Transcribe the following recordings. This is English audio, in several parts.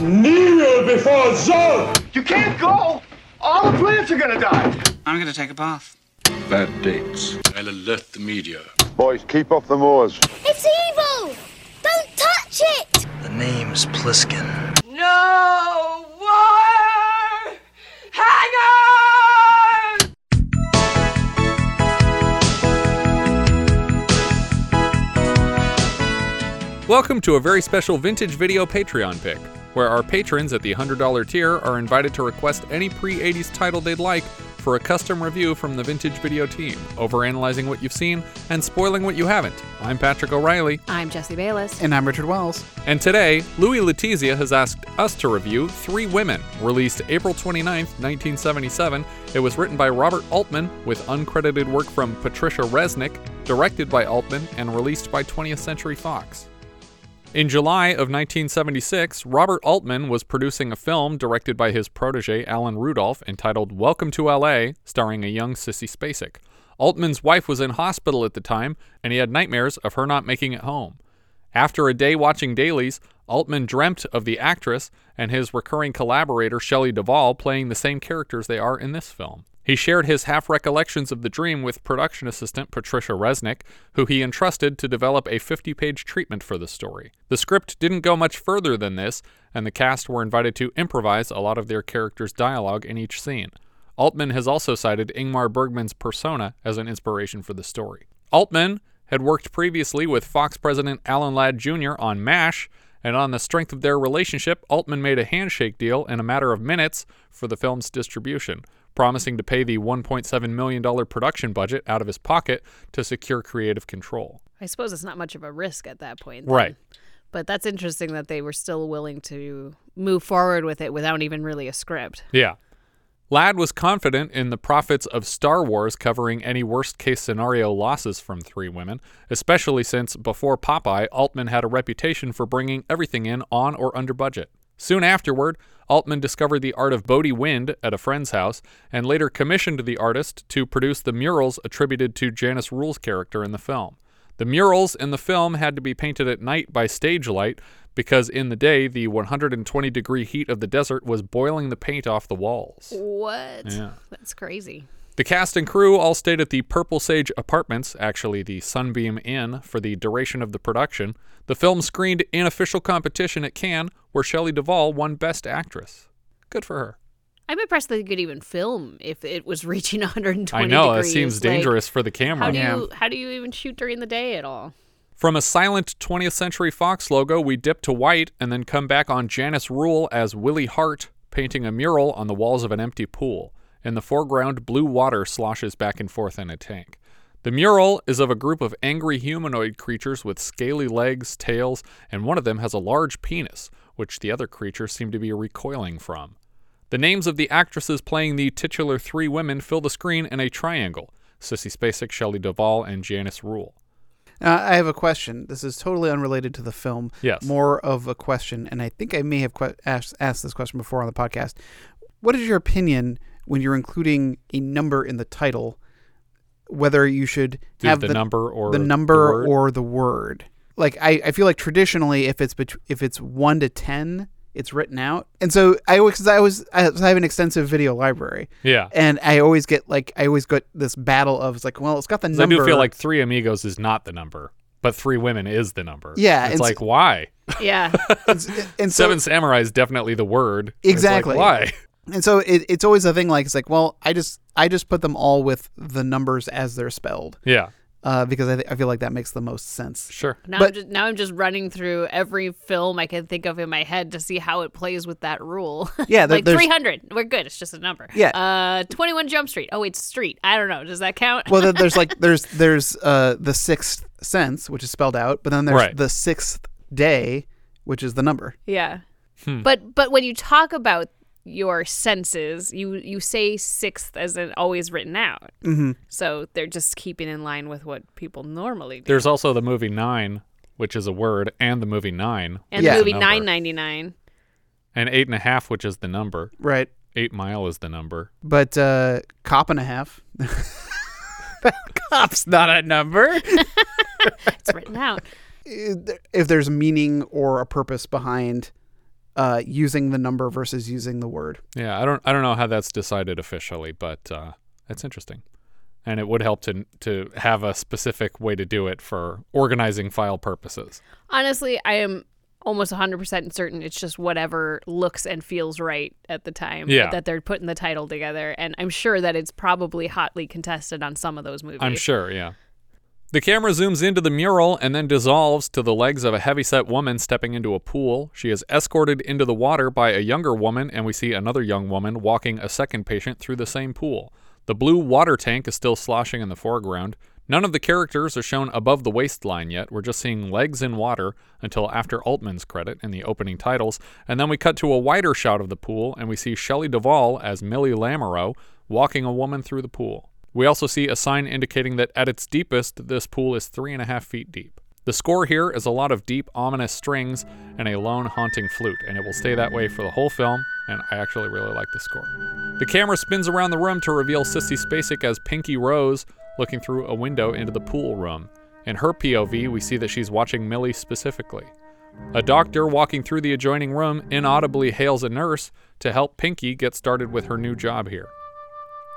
Kneel before Zod! You can't go! All the plants are gonna die! I'm gonna take a bath. Bad dates. I'll alert the media. Boys, keep off the moors. It's evil! Don't touch it! The name's Pliskin. No wire hanger! Welcome to a very special vintage video Patreon pick, where our patrons at the $100 tier are invited to request any pre 80s title they'd like for a custom review from the vintage video team, overanalyzing what you've seen and spoiling what you haven't. I'm Patrick O'Reilly. I'm Jesse Bayless. And I'm Richard Wells. And today, Louis Letizia has asked us to review Three Women, released April 29, 1977. It was written by Robert Altman, with uncredited work from Patricia Resnick, directed by Altman, and released by 20th Century Fox. In July of 1976, Robert Altman was producing a film directed by his protege Alan Rudolph entitled Welcome to LA, starring a young Sissy Spacek. Altman's wife was in hospital at the time, and he had nightmares of her not making it home. After a day watching dailies, Altman dreamt of the actress and his recurring collaborator Shelley Duvall playing the same characters they are in this film. He shared his half recollections of the dream with production assistant Patricia Resnick, who he entrusted to develop a 50 page treatment for the story. The script didn't go much further than this, and the cast were invited to improvise a lot of their characters' dialogue in each scene. Altman has also cited Ingmar Bergman's persona as an inspiration for the story. Altman had worked previously with Fox president Alan Ladd Jr. on MASH, and on the strength of their relationship, Altman made a handshake deal in a matter of minutes for the film's distribution promising to pay the $1.7 million production budget out of his pocket to secure creative control. I suppose it's not much of a risk at that point. Then. Right. But that's interesting that they were still willing to move forward with it without even really a script. Yeah. Ladd was confident in the profits of Star Wars covering any worst case scenario losses from Three Women, especially since before Popeye, Altman had a reputation for bringing everything in on or under budget. Soon afterward, Altman discovered the art of Bodhi Wind at a friend's house and later commissioned the artist to produce the murals attributed to Janice Rule's character in the film. The murals in the film had to be painted at night by stage light because in the day the 120 degree heat of the desert was boiling the paint off the walls. What? Yeah. That's crazy. The cast and crew all stayed at the Purple Sage Apartments, actually the Sunbeam Inn, for the duration of the production. The film screened in official competition at Cannes, where Shelley Duvall won Best Actress. Good for her. I'm impressed that they could even film if it was reaching 120 I know, degrees. it seems like, dangerous for the camera. How do, you, how do you even shoot during the day at all? From a silent 20th Century Fox logo, we dip to white and then come back on Janice Rule as Willie Hart painting a mural on the walls of an empty pool. In the foreground, blue water sloshes back and forth in a tank. The mural is of a group of angry humanoid creatures with scaly legs, tails, and one of them has a large penis, which the other creatures seem to be recoiling from. The names of the actresses playing the titular three women fill the screen in a triangle Sissy Spacek, Shelley Duvall, and Janice Rule. Uh, I have a question. This is totally unrelated to the film. Yes. More of a question, and I think I may have que- asked, asked this question before on the podcast. What is your opinion when you're including a number in the title, whether you should Do have the, the number or the number the or the word. Like I, I feel like traditionally, if it's bet- if it's one to ten, it's written out. And so I always, cause I always, I have an extensive video library. Yeah. And I always get like, I always get this battle of it's like, well, it's got the I number. do feel like Three Amigos is not the number, but Three Women is the number. Yeah, It's and like, so- why? Yeah. and so, Seven Samurai is definitely the word. It's like, Exactly. why? And so it, it's always a thing like it's like, well, I just I just put them all with the numbers as they're spelled. Yeah. Uh, because I, th- I feel like that makes the most sense. Sure. Now, But- I'm just, now I'm just running through every film I can think of in my head to see how it plays with that rule. Yeah, there- like there's- 300. We're good. It's just a number. Yeah. Uh, 21 Jump Street. Oh, it's street. I don't know. Does that count? Well, then there's like there's there's uh the sixth sense, which is spelled out, but then there's Right. the sixth day, which is the number. yeah. Hmm. But but when you talk about your senses, you you say sixth as in always written out. Mm-hmm. So they're just keeping in line with what people normally do. There's also the movie Nine, which is a word, and the movie Nine. and Yeah. the movie 999. And eight and a half, which is the number. Right. Eight mile is the number. But uh cop and a half. Cop's not a number. It's written out. if there's meaning or a purpose behind uh, using the number versus using the word. Yeah, I don't I don't know how that's decided officially, but uh, it's interesting, and it would help to to have a specific way to do it for organizing file purposes. Honestly, I am almost 100% certain it's just whatever looks and feels right at the time Yeah. that they're putting the title together. And I'm sure that it's probably hotly contested on some of those movies. I'm sure, yeah. The camera zooms into the mural and then dissolves to the legs of a heavyset woman stepping into a pool. She is escorted into the water by a younger woman, and we see another young woman walking a second patient through the same pool. The blue water tank is still sloshing in the foreground. None of the characters are shown above the waistline yet. We're just seeing legs in water until after Altman's credit in the opening titles. And then we cut to a wider shot of the pool, and we see Shelley Duvall as Millie Lammoreaux walking a woman through the pool. We also see a sign indicating that at its deepest, this pool is three and a half feet deep. The score here is a lot of deep, ominous strings and a lone, haunting flute, and it will stay that way for the whole film, and I actually really like the score. The camera spins around the room to reveal Sissy Spacek as Pinky Rose looking through a window into the pool room. In her POV, we see that she's watching Millie specifically. A doctor walking through the adjoining room inaudibly hails a nurse to help Pinky get started with her new job here.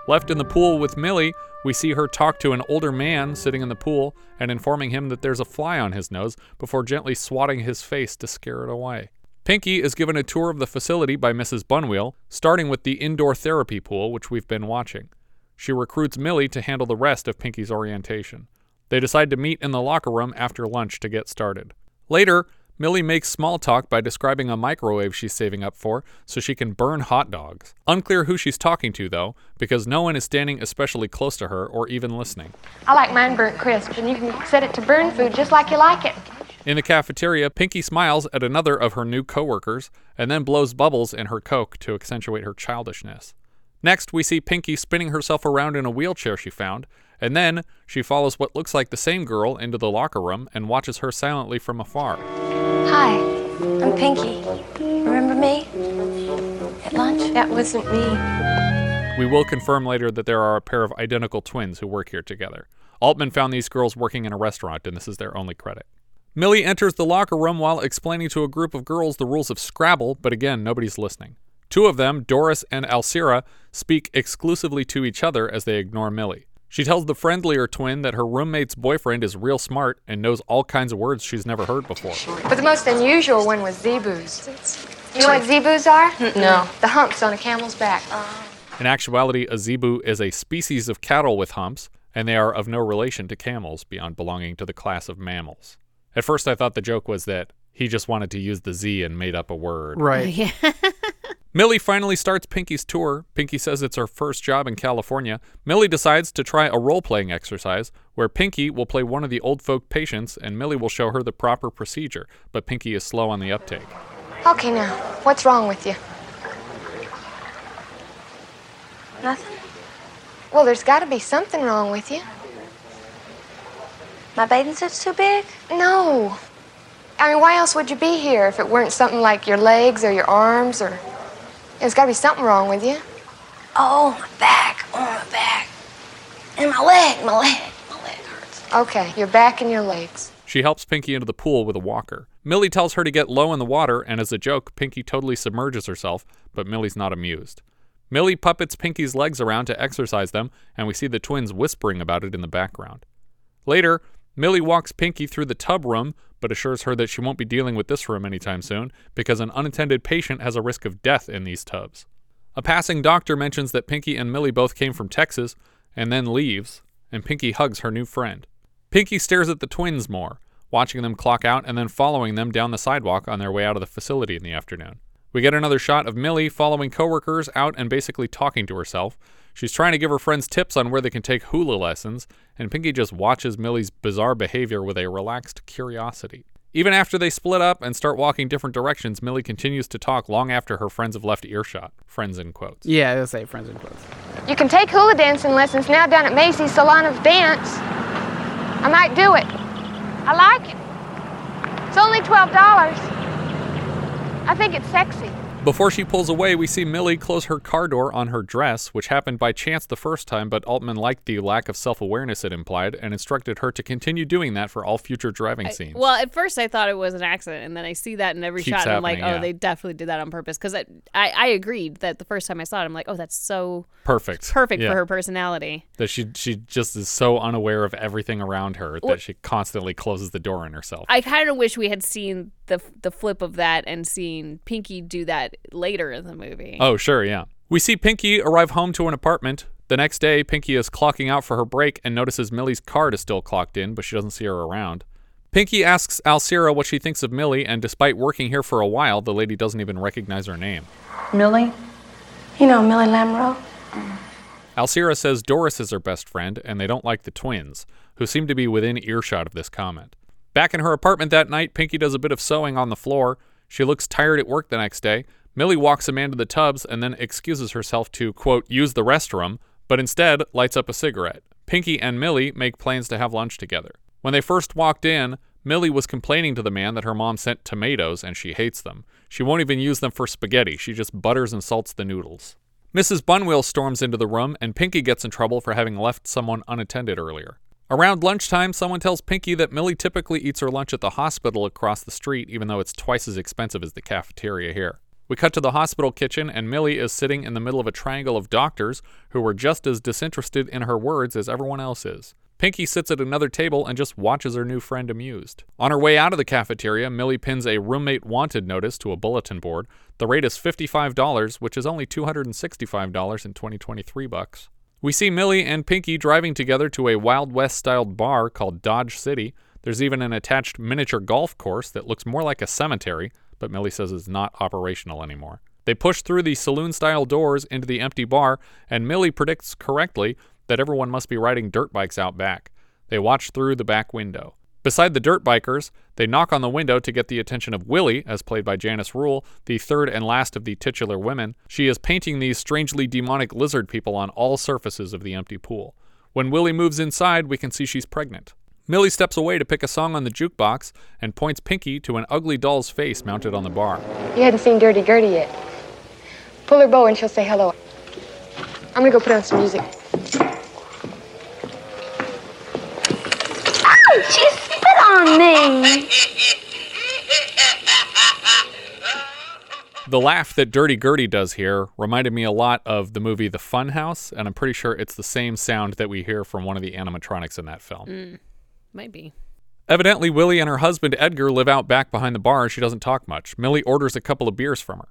Left in the pool with Millie, we see her talk to an older man sitting in the pool and informing him that there's a fly on his nose before gently swatting his face to scare it away. Pinky is given a tour of the facility by Mrs. Bunweill, starting with the indoor therapy pool, which we've been watching. She recruits Millie to handle the rest of Pinky's orientation. They decide to meet in the locker room after lunch to get started. Later, Millie makes small talk by describing a microwave she's saving up for so she can burn hot dogs. Unclear who she's talking to, though, because no one is standing especially close to her or even listening. I like mine burnt crisp, and you can set it to burn food just like you like it. In the cafeteria, Pinky smiles at another of her new coworkers and then blows bubbles in her Coke to accentuate her childishness. Next, we see Pinky spinning herself around in a wheelchair she found, and then she follows what looks like the same girl into the locker room and watches her silently from afar. Hi, I'm Pinky. Remember me? At lunch? That wasn't me. We will confirm later that there are a pair of identical twins who work here together. Altman found these girls working in a restaurant, and this is their only credit. Millie enters the locker room while explaining to a group of girls the rules of Scrabble, but again, nobody's listening. Two of them, Doris and Alcira, speak exclusively to each other as they ignore Millie. She tells the friendlier twin that her roommate's boyfriend is real smart and knows all kinds of words she's never heard before. But the most unusual one was zebus. You know what zebus are? No. The humps on a camel's back. Oh. In actuality, a zebu is a species of cattle with humps, and they are of no relation to camels beyond belonging to the class of mammals. At first, I thought the joke was that he just wanted to use the Z and made up a word. Right. Millie finally starts Pinky's tour. Pinky says it's her first job in California. Millie decides to try a role playing exercise where Pinky will play one of the old folk patients and Millie will show her the proper procedure, but Pinky is slow on the uptake. Okay, now, what's wrong with you? Nothing? Well, there's got to be something wrong with you. My bathing suit's too big? No. I mean, why else would you be here if it weren't something like your legs or your arms or. There's got to be something wrong with you. Oh, my back. Oh, my back. And my leg. My leg. My leg hurts. Okay, your back and your legs. She helps Pinky into the pool with a walker. Millie tells her to get low in the water, and as a joke, Pinky totally submerges herself, but Millie's not amused. Millie puppets Pinky's legs around to exercise them, and we see the twins whispering about it in the background. Later, Millie walks Pinky through the tub room, but assures her that she won't be dealing with this room anytime soon because an unattended patient has a risk of death in these tubs. A passing doctor mentions that Pinky and Millie both came from Texas and then leaves, and Pinky hugs her new friend. Pinky stares at the twins more, watching them clock out and then following them down the sidewalk on their way out of the facility in the afternoon. We get another shot of Millie following coworkers out and basically talking to herself. She's trying to give her friends tips on where they can take hula lessons, and Pinky just watches Millie's bizarre behavior with a relaxed curiosity. Even after they split up and start walking different directions, Millie continues to talk long after her friends have left earshot. Friends in quotes. Yeah, I'll say friends in quotes. You can take hula dancing lessons now down at Macy's Salon of Dance. I might do it. I like it. It's only $12. I think it's sexy. Before she pulls away, we see Millie close her car door on her dress, which happened by chance the first time, but Altman liked the lack of self awareness it implied and instructed her to continue doing that for all future driving scenes. Well, at first I thought it was an accident, and then I see that in every Keeps shot, and I'm like, happening, oh, yeah. they definitely did that on purpose. Because I, I, I agreed that the first time I saw it, I'm like, oh, that's so Perfect. perfect Yeah. for her personality. That she she just is so unaware of everything around her that she constantly closes the door on herself. I kind of wish we had seen the the flip of that and seen Pinky do that later in the movie. Oh, sure, yeah. We see Pinky arrive home to an apartment. The next day, Pinky is clocking out for her break and notices Millie's card is still clocked in, but she doesn't see her around. Pinky asks Alcira what she thinks of Millie, and despite working here for a while, the lady doesn't even recognize her name. Millie? You know Millie Lamro? Alcira says Doris is her best friend, and they don't like the twins, who seem to be within earshot of this comment. Back in her apartment that night, Pinky does a bit of sewing on the floor. She looks tired at work the next day. Millie walks a man to the tubs and then excuses herself to, quote, use the restroom, but instead lights up a cigarette. Pinky and Millie make plans to have lunch together. When they first walked in, Millie was complaining to the man that her mom sent tomatoes and she hates them. She won't even use them for spaghetti, she just butters and salts the noodles. Mrs. Bunweill storms into the room, and Pinky gets in trouble for having left someone unattended earlier. Around lunchtime, someone tells Pinky that Millie typically eats her lunch at the hospital across the street, even though it's twice as expensive as the cafeteria here. We cut to the hospital kitchen, and Millie is sitting in the middle of a triangle of doctors who are just as disinterested in her words as everyone else is. Pinky sits at another table and just watches her new friend amused. On her way out of the cafeteria, Millie pins a roommate wanted notice to a bulletin board. The rate is $55, which is only $265 in 2023 bucks. We see Millie and Pinky driving together to a Wild West styled bar called Dodge City. There's even an attached miniature golf course that looks more like a cemetery, but Millie says is not operational anymore. They push through the saloon style doors into the empty bar, and Millie predicts correctly that everyone must be riding dirt bikes out back. They watch through the back window. Beside the dirt bikers, they knock on the window to get the attention of Willie, as played by Janice Rule, the third and last of the titular women. She is painting these strangely demonic lizard people on all surfaces of the empty pool. When Willie moves inside, we can see she's pregnant. Millie steps away to pick a song on the jukebox and points Pinky to an ugly doll's face mounted on the bar. You hadn't seen Dirty Gertie yet. Pull her bow and she'll say hello. I'm gonna go put on some music. She spit on me. The laugh that Dirty Gertie does here reminded me a lot of the movie The Fun House, and I'm pretty sure it's the same sound that we hear from one of the animatronics in that film. Mm. Might be. Evidently, Willie and her husband Edgar live out back behind the bar and she doesn't talk much. Millie orders a couple of beers from her.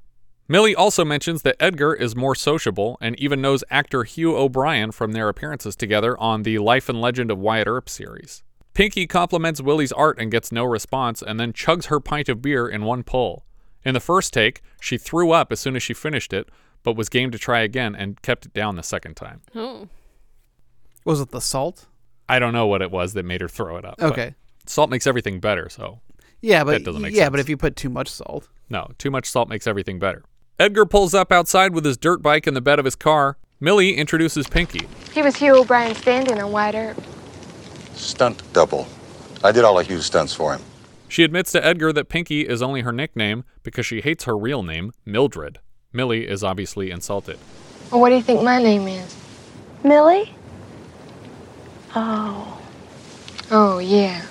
Millie also mentions that Edgar is more sociable and even knows actor Hugh O'Brian from their appearances together on the Life and Legend of Wyatt Earp series. Pinky compliments Willie's art and gets no response and then chugs her pint of beer in one pull. In the first take, she threw up as soon as she finished it, but was game to try again and kept it down the second time. Oh. Was it the salt? I don't know what it was that made her throw it up. Okay. Salt makes everything better, so Yeah, but That doesn't make yeah, sense. but if you put too much salt, No, too much salt makes everything better. Edgar pulls up outside with his dirt bike in the bed of his car. Millie introduces Pinky. He was Hugh O'Brian standing on Wyatt Earp. Stunt double. I did all of Hugh's stunts for him. She admits to Edgar that Pinky is only her nickname because she hates her real name, Mildred. Millie is obviously insulted. Well, what do you think my name is? Millie? Oh. Oh, yeah.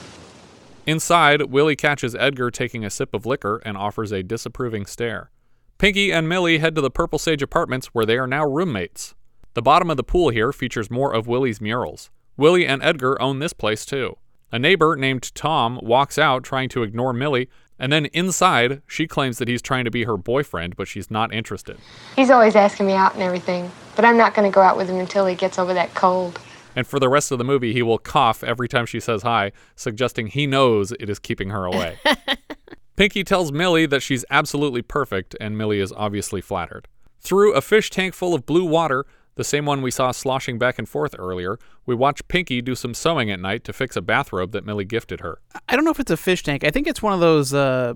Inside, Willie catches Edgar taking a sip of liquor and offers a disapproving stare. Pinky and Millie head to the Purple Sage apartments where they are now roommates. The bottom of the pool here features more of Willie's murals. Willie and Edgar own this place too. A neighbor named Tom walks out trying to ignore Millie, and then inside, she claims that he's trying to be her boyfriend, but she's not interested. He's always asking me out and everything, but I'm not gonna go out with him until he gets over that cold. And for the rest of the movie, he will cough every time she says hi, suggesting he knows it is keeping her away. Pinky tells Millie that she's absolutely perfect, and Millie is obviously flattered. Through a fish tank full of blue water, the same one we saw sloshing back and forth earlier, we watch Pinky do some sewing at night to fix a bathrobe that Millie gifted her. I don't know if it's a fish tank. I think it's one of those uh,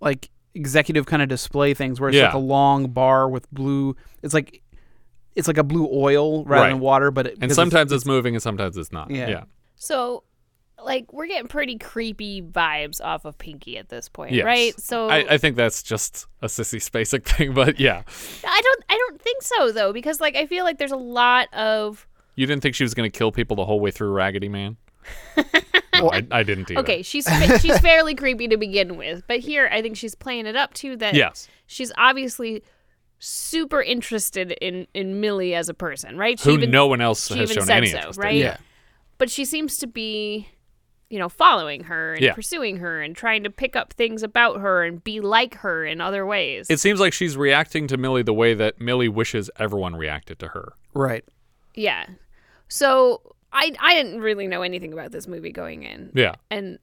like executive kind of display things where it's like a long bar with blue. It's like it's like a blue oil rather Right. than water, but it, And sometimes it's, moving and sometimes it's not. Yeah. yeah. So like we're getting pretty creepy vibes off of Pinky at this point, Yes. right? So I, I think that's just a sissy spacek thing, but yeah. I don't I don't think so though because like I feel like there's a lot of You didn't think she was going to kill people the whole way through Raggedy Man? No, I, I didn't either. Okay, she's she's fairly creepy to begin with, but here I think she's playing it up too that Yes. she's obviously super interested in in Millie as a person, right? Who no one else she has even shown said any so, interest in. right? Yeah. But she seems to be you know, following her and Yeah. pursuing her and trying to pick up things about her and be like her in other ways. It seems like she's reacting to Millie the way that Millie wishes everyone reacted to her. Right. Yeah. So I I didn't really know anything about this movie going in. Yeah. And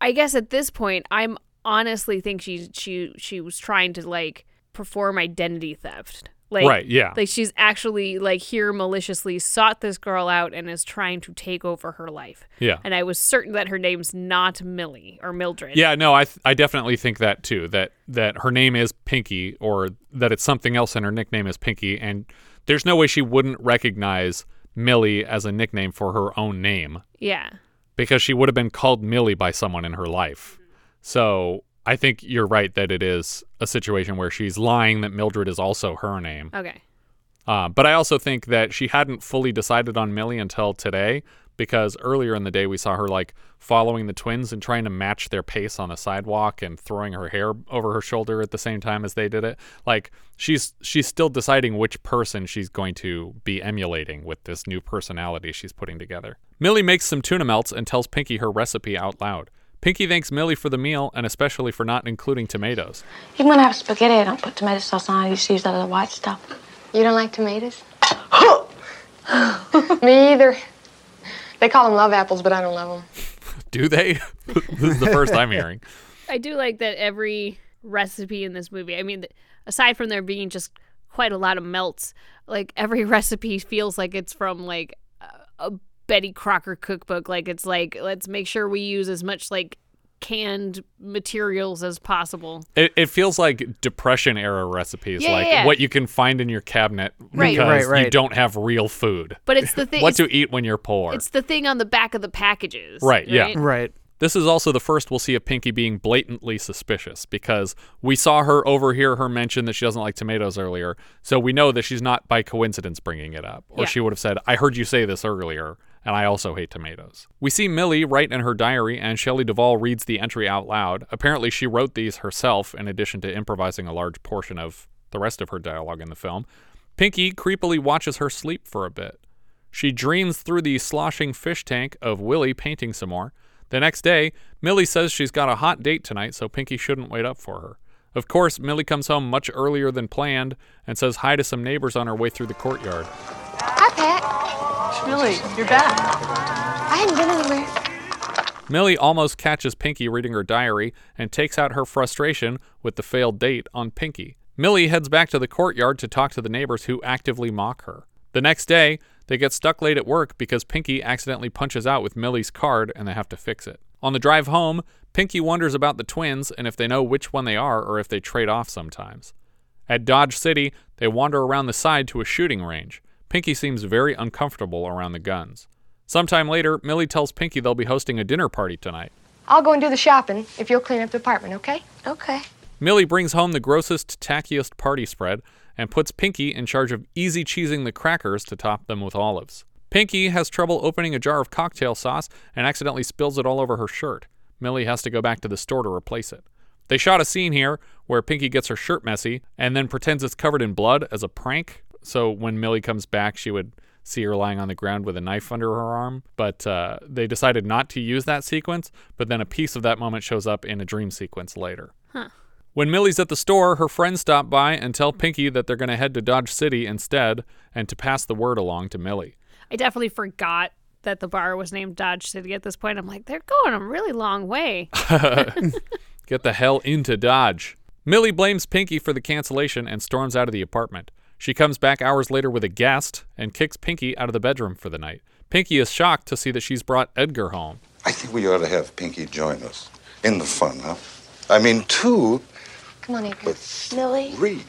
I guess at this point I'm honestly think she she she was trying to like perform identity theft. Like Right, yeah. Like she's actually like here maliciously sought this girl out and is trying to take over her life. Yeah. And I was certain that her name's not Millie or Mildred. Yeah, no, I th- I definitely think that too. That that her name is Pinky, or that it's something else, and her nickname is Pinky. And there's no way she wouldn't recognize Millie as a nickname for her own name Yeah. because she would have been called Millie by someone in her life. So I think you're right that it is a situation where she's lying that Mildred is also her name. Okay. Uh, but I also think that she hadn't fully decided on Millie until today because earlier in the day we saw her like following the twins and trying to match their pace on the sidewalk and throwing her hair over her shoulder at the same time as they did it. Like she's she's still deciding which person she's going to be emulating with this new personality she's putting together. Millie makes some tuna melts and tells Pinky her recipe out loud. Pinky thanks Millie for the meal and especially for not including tomatoes. Even when I have spaghetti, I don't put tomato sauce on. It. I just use that other white stuff. You don't like tomatoes? Me either. They call them love apples, but I don't love them. Do they? this is the first I'm hearing. I do like that every recipe in this movie. I mean, aside from there being just quite a lot of melts, like every recipe feels like it's from like a- a Betty Crocker cookbook. Like it's like let's make sure we use as much like canned materials as possible. It, it feels like depression era recipes, Yeah, like yeah, yeah. what you can find in your cabinet Right. because Right, you don't have real food. But it's the thing. what to eat when you're poor. it's the thing on the back of the packages. Right, yeah. Right. This is also the first we'll see of Pinky being blatantly suspicious because we saw her overhear her mention that she doesn't like tomatoes earlier, so we know that she's not by coincidence bringing it up. Or Yeah. she would have said, I heard you say this earlier, and I also hate tomatoes. We see Millie write in her diary, and Shelley Duvall reads the entry out loud. Apparently, she wrote these herself in addition to improvising a large portion of the rest of her dialogue in the film. Pinky creepily watches her sleep for a bit. She dreams through the sloshing fish tank of Willie painting some more. The next day, Millie says she's got a hot date tonight, so Pinky shouldn't wait up for her. Of course, Millie comes home much earlier than planned and says hi to some neighbors on her way through the courtyard. Hi, Pat. Millie, you're back. I hadn't been anywhere. Millie almost catches Pinky reading her diary and takes out her frustration with the failed date on Pinky. Millie heads back to the courtyard to talk to the neighbors who actively mock her. The next day, they get stuck late at work because Pinky accidentally punches out with Millie's card and they have to fix it. On the drive home, Pinky wonders about the twins and if they know which one they are or if they trade off sometimes. At Dodge City, they wander around the side to a shooting range. Pinky seems very uncomfortable around the guns. Sometime later, Millie tells Pinky they'll be hosting a dinner party tonight. I'll go and do the shopping if you'll clean up the apartment, okay? Okay. Millie brings home the grossest, tackiest party spread and puts Pinky in charge of easy cheesing the crackers to top them with olives. Pinky has trouble opening a jar of cocktail sauce and accidentally spills it all over her shirt. Millie has to go back to the store to replace it. They shot a scene here where Pinky gets her shirt messy and then pretends it's covered in blood as a prank. So when Millie comes back, she would see her lying on the ground with a knife under her arm. But uh, they decided not to use that sequence, but then a piece of that moment shows up in a dream sequence later. When Millie's at the store, her friends stop by and tell Pinky that they're going to head to Dodge City instead and to pass the word along to Millie. I definitely forgot that the bar was named Dodge City at this point. I'm like, they're going a really long way. Get the hell into Dodge. Millie blames Pinky for the cancellation and storms out of the apartment. She comes back hours later with a guest and kicks Pinky out of the bedroom for the night. Pinky is shocked to see that she's brought Edgar home. I think we ought to have Pinky join us in the fun, huh? I mean, two, Come on, Edgar. but Millie? three.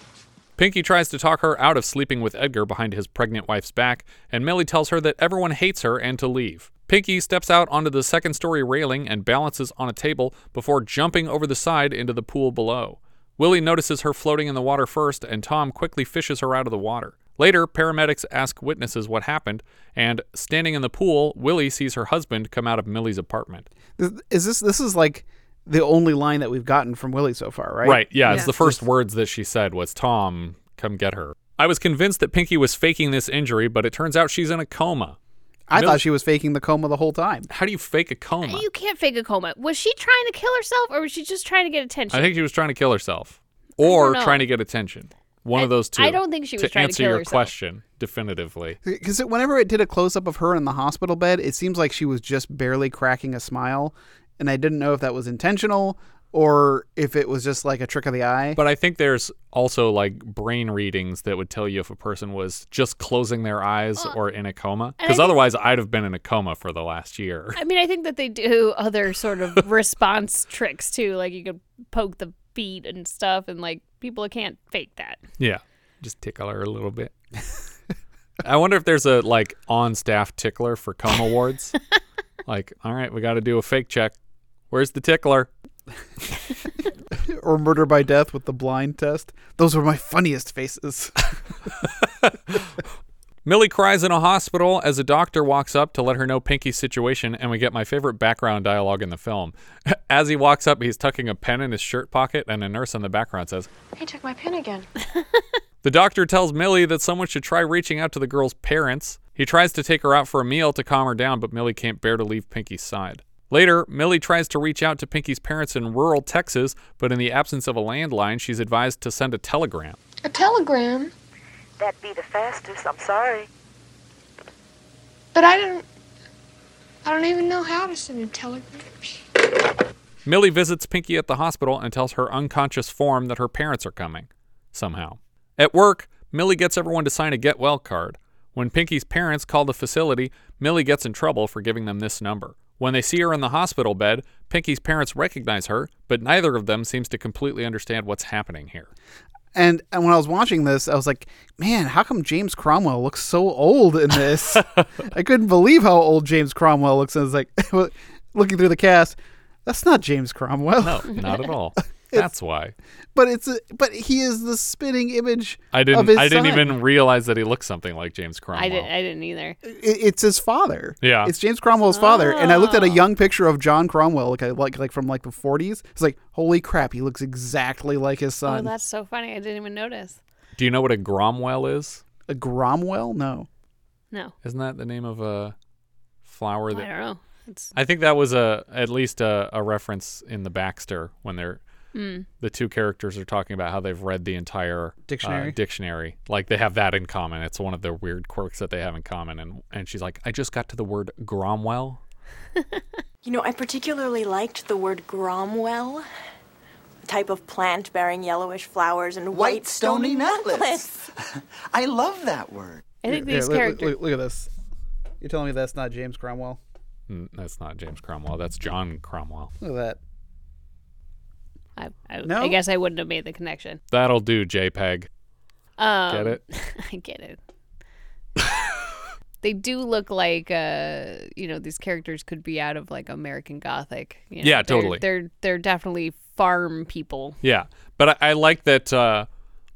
Pinky tries to talk her out of sleeping with Edgar behind his pregnant wife's back, and Millie tells her that everyone hates her and to leave. Pinky steps out onto the second story railing and balances on a table before jumping over the side into the pool below. Willie notices her floating in the water first, and Tom quickly fishes her out of the water. Later, paramedics ask witnesses what happened, and standing in the pool, Willie sees her husband come out of Millie's apartment. Is this this is like the only line that we've gotten from Willie so far, right? Right. Yeah, it's the first words that she said was Tom, come get her. I was convinced that Pinky was faking this injury, but it turns out she's in a coma. I Millie- thought she was faking the coma the whole time. How do you fake a coma? You can't fake a coma. Was she trying to kill herself or was she just trying to get attention? I think she was trying to kill herself or trying to get attention. One of those two. I don't think she was to trying to answer your herself. question definitively. Because whenever it did a close up of her in the hospital bed, it seems like she was just barely cracking a smile, and I didn't know if that was intentional or if it was just like a trick of the eye. But I think there's also like brain readings that would tell you if a person was just closing their eyes or in a coma. and I Because think- otherwise, I'd have been in a coma for the last year. I mean, I think that they do other sort of response tricks too. Like you could poke the feet and stuff, and like people can't fake that. Yeah. Just tickle her a little bit. I wonder if there's a like on staff tickler for coma wards. like, all right, we got to do a fake check. Where's the tickler? or murder by death with the blind test. Those were my funniest faces. Millie cries in a hospital as a doctor walks up to let her know Pinky's situation, and we get my favorite background dialogue in the film. As he walks up, he's tucking a pen in his shirt pocket, and a nurse in the background says, He took my pen again. The doctor tells Millie that someone should try reaching out to the girl's parents. He tries to take her out for a meal to calm her down, but Millie can't bear to leave Pinky's side. Later, Millie tries to reach out to Pinky's parents in rural Texas, but in the absence of a landline, she's advised to send a telegram. A telegram? That'd be the fastest. I'm sorry. But I don't. I don't even know how to send a telegram. Millie visits Pinky at the hospital and tells her unconscious form that her parents are coming, somehow. At work, Millie gets everyone to sign a get well card. When Pinky's parents call the facility, Millie gets in trouble for giving them this number. When they see her in the hospital bed, Pinky's parents recognize her, but neither of them seems to completely understand what's happening here. And, and when I was watching this, I was like, man, how come James Cromwell looks so old in this? I couldn't believe how old James Cromwell looks. I was like, looking through the cast, that's not James Cromwell. No, not at all. That's why. But it's a, but he is the spitting image. I didn't his I didn't son. even realize that he looked something like James Cromwell. I didn't. I didn't either. It, it's his father. Yeah. it's James Cromwell's father. And I looked Oh. at a oh. young picture of John Cromwell, like like like from like the 40s. It's like, holy crap, he looks exactly like his son. Oh, that's so funny. I didn't even notice. Do you know what a Gromwell is? a Cromwell? No. No, Isn't that the name of a flower I don't know. It's I think that was a at least a, a reference in the Baxter when they're Hmm. the two characters are talking about how they've read the entire uh, Dictionary? dictionary. Like they have that in common. It's one of their weird quirks that they have in common. And and she's like, I just got to the word Gromwell. You know, I particularly liked the word Gromwell. A type of plant bearing yellowish flowers and white, stony nutlets. nutlets. I love that word. I think Here, these look, look- Look, look at this. You're telling me that's not James Cromwell? Mm, That's not James Cromwell. That's John Cromwell. Look at that. I, I, No? I guess I wouldn't have made the connection. That'll do, JPEG. Um, Get it? I get it. they do look like uh, you know these characters could be out of like American Gothic. You know? Yeah, They're- totally. They're they're definitely farm people. Yeah, but I, I like that uh,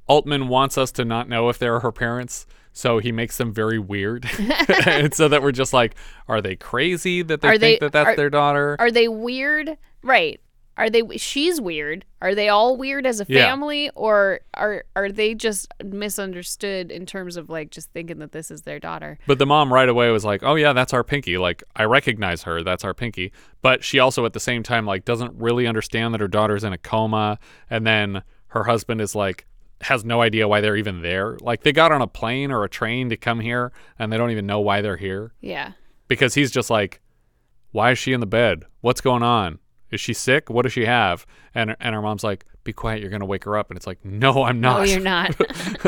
Altman wants us to not know if they're her parents, so he makes them very weird, and so that we're just like, are they crazy that they Are think they- that that's are- their daughter? Are they weird? Right. Are they? She's weird. Are they all weird as a Yeah. family, or are are they just misunderstood in terms of like just thinking that this is their daughter? But the mom right away was like, "Oh yeah, that's our Pinky. Like I recognize her. That's our Pinky." But she also at the same time like doesn't really understand that her daughter's in a coma, and then her husband is like has no idea why they're even there. Like they got on a plane or a train to come here, and they don't even know why they're here Yeah. because he's just like, "Why is she in the bed? What's going on? Is she sick? What does she have?" And and her mom's like, "Be quiet. You're gonna wake her up." And it's like, "No, I'm not. No, you're not.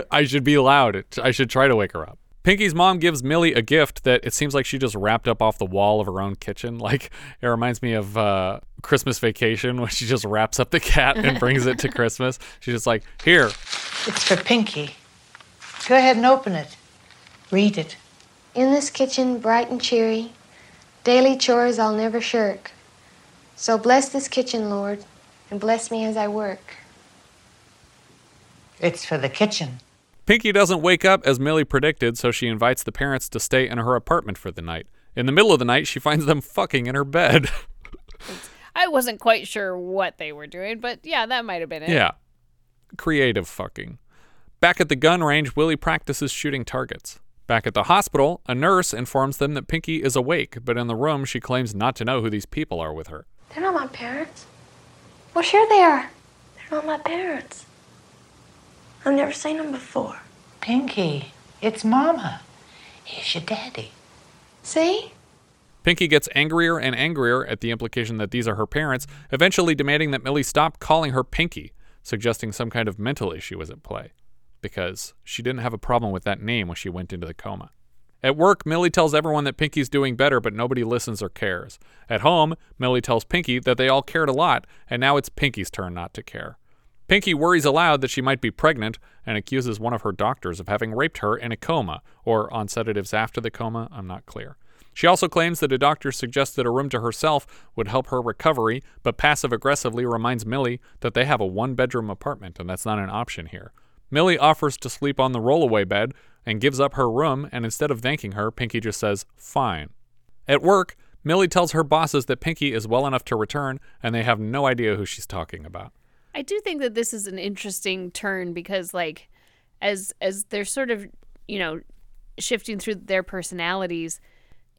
I should be loud. I should try to wake her up. Pinky's mom gives Millie a gift that it seems like she just wrapped up off the wall of her own kitchen. Like it reminds me of uh, Christmas Vacation when she just wraps up the cat and brings it to Christmas. She's just like, here. It's for Pinky. Go ahead and open it. Read it. In this kitchen, bright and cheery, Daily chores I'll never shirk. So bless this kitchen, Lord, and bless me as I work. It's for the kitchen. Pinky doesn't wake up as Millie predicted, so she invites the parents to stay in her apartment for the night. In the middle of the night, she finds them fucking in her bed. I wasn't quite sure what they were doing, but yeah, that might have been it. yeah. Creative fucking. Back at the gun range, Willie practices shooting targets. Back at the hospital, a nurse informs them that Pinky is awake, but in the room, she claims not to know who these people are with her. They're not my parents. Well, sure they are. They're not my parents. I've never seen them before. Pinky, it's Mama. Here's your daddy. See? Pinky gets angrier and angrier at the implication that these are her parents, eventually demanding that Millie stop calling her Pinky, suggesting some kind of mental issue was at play, because she didn't have a problem with that name when she went into the coma. At work, Millie tells everyone that Pinky's doing better, but nobody listens or cares. At home, Millie tells Pinky that they all cared a lot, and now it's Pinky's turn not to care. Pinky worries aloud that she might be pregnant and accuses one of her doctors of having raped her in a coma, or on sedatives after the coma, I'm not clear. She also claims that a doctor suggested a room to herself would help her recovery, but passive aggressively reminds Millie that they have a one bedroom apartment and that's not an option here. Millie offers to sleep on the rollaway bed and gives up her room, and instead of thanking her, Pinky just says, fine. At work, Millie tells her bosses that Pinky is well enough to return, and they have no idea who she's talking about. I do think that this is an interesting turn because like as as they're sort of, you know, shifting through their personalities,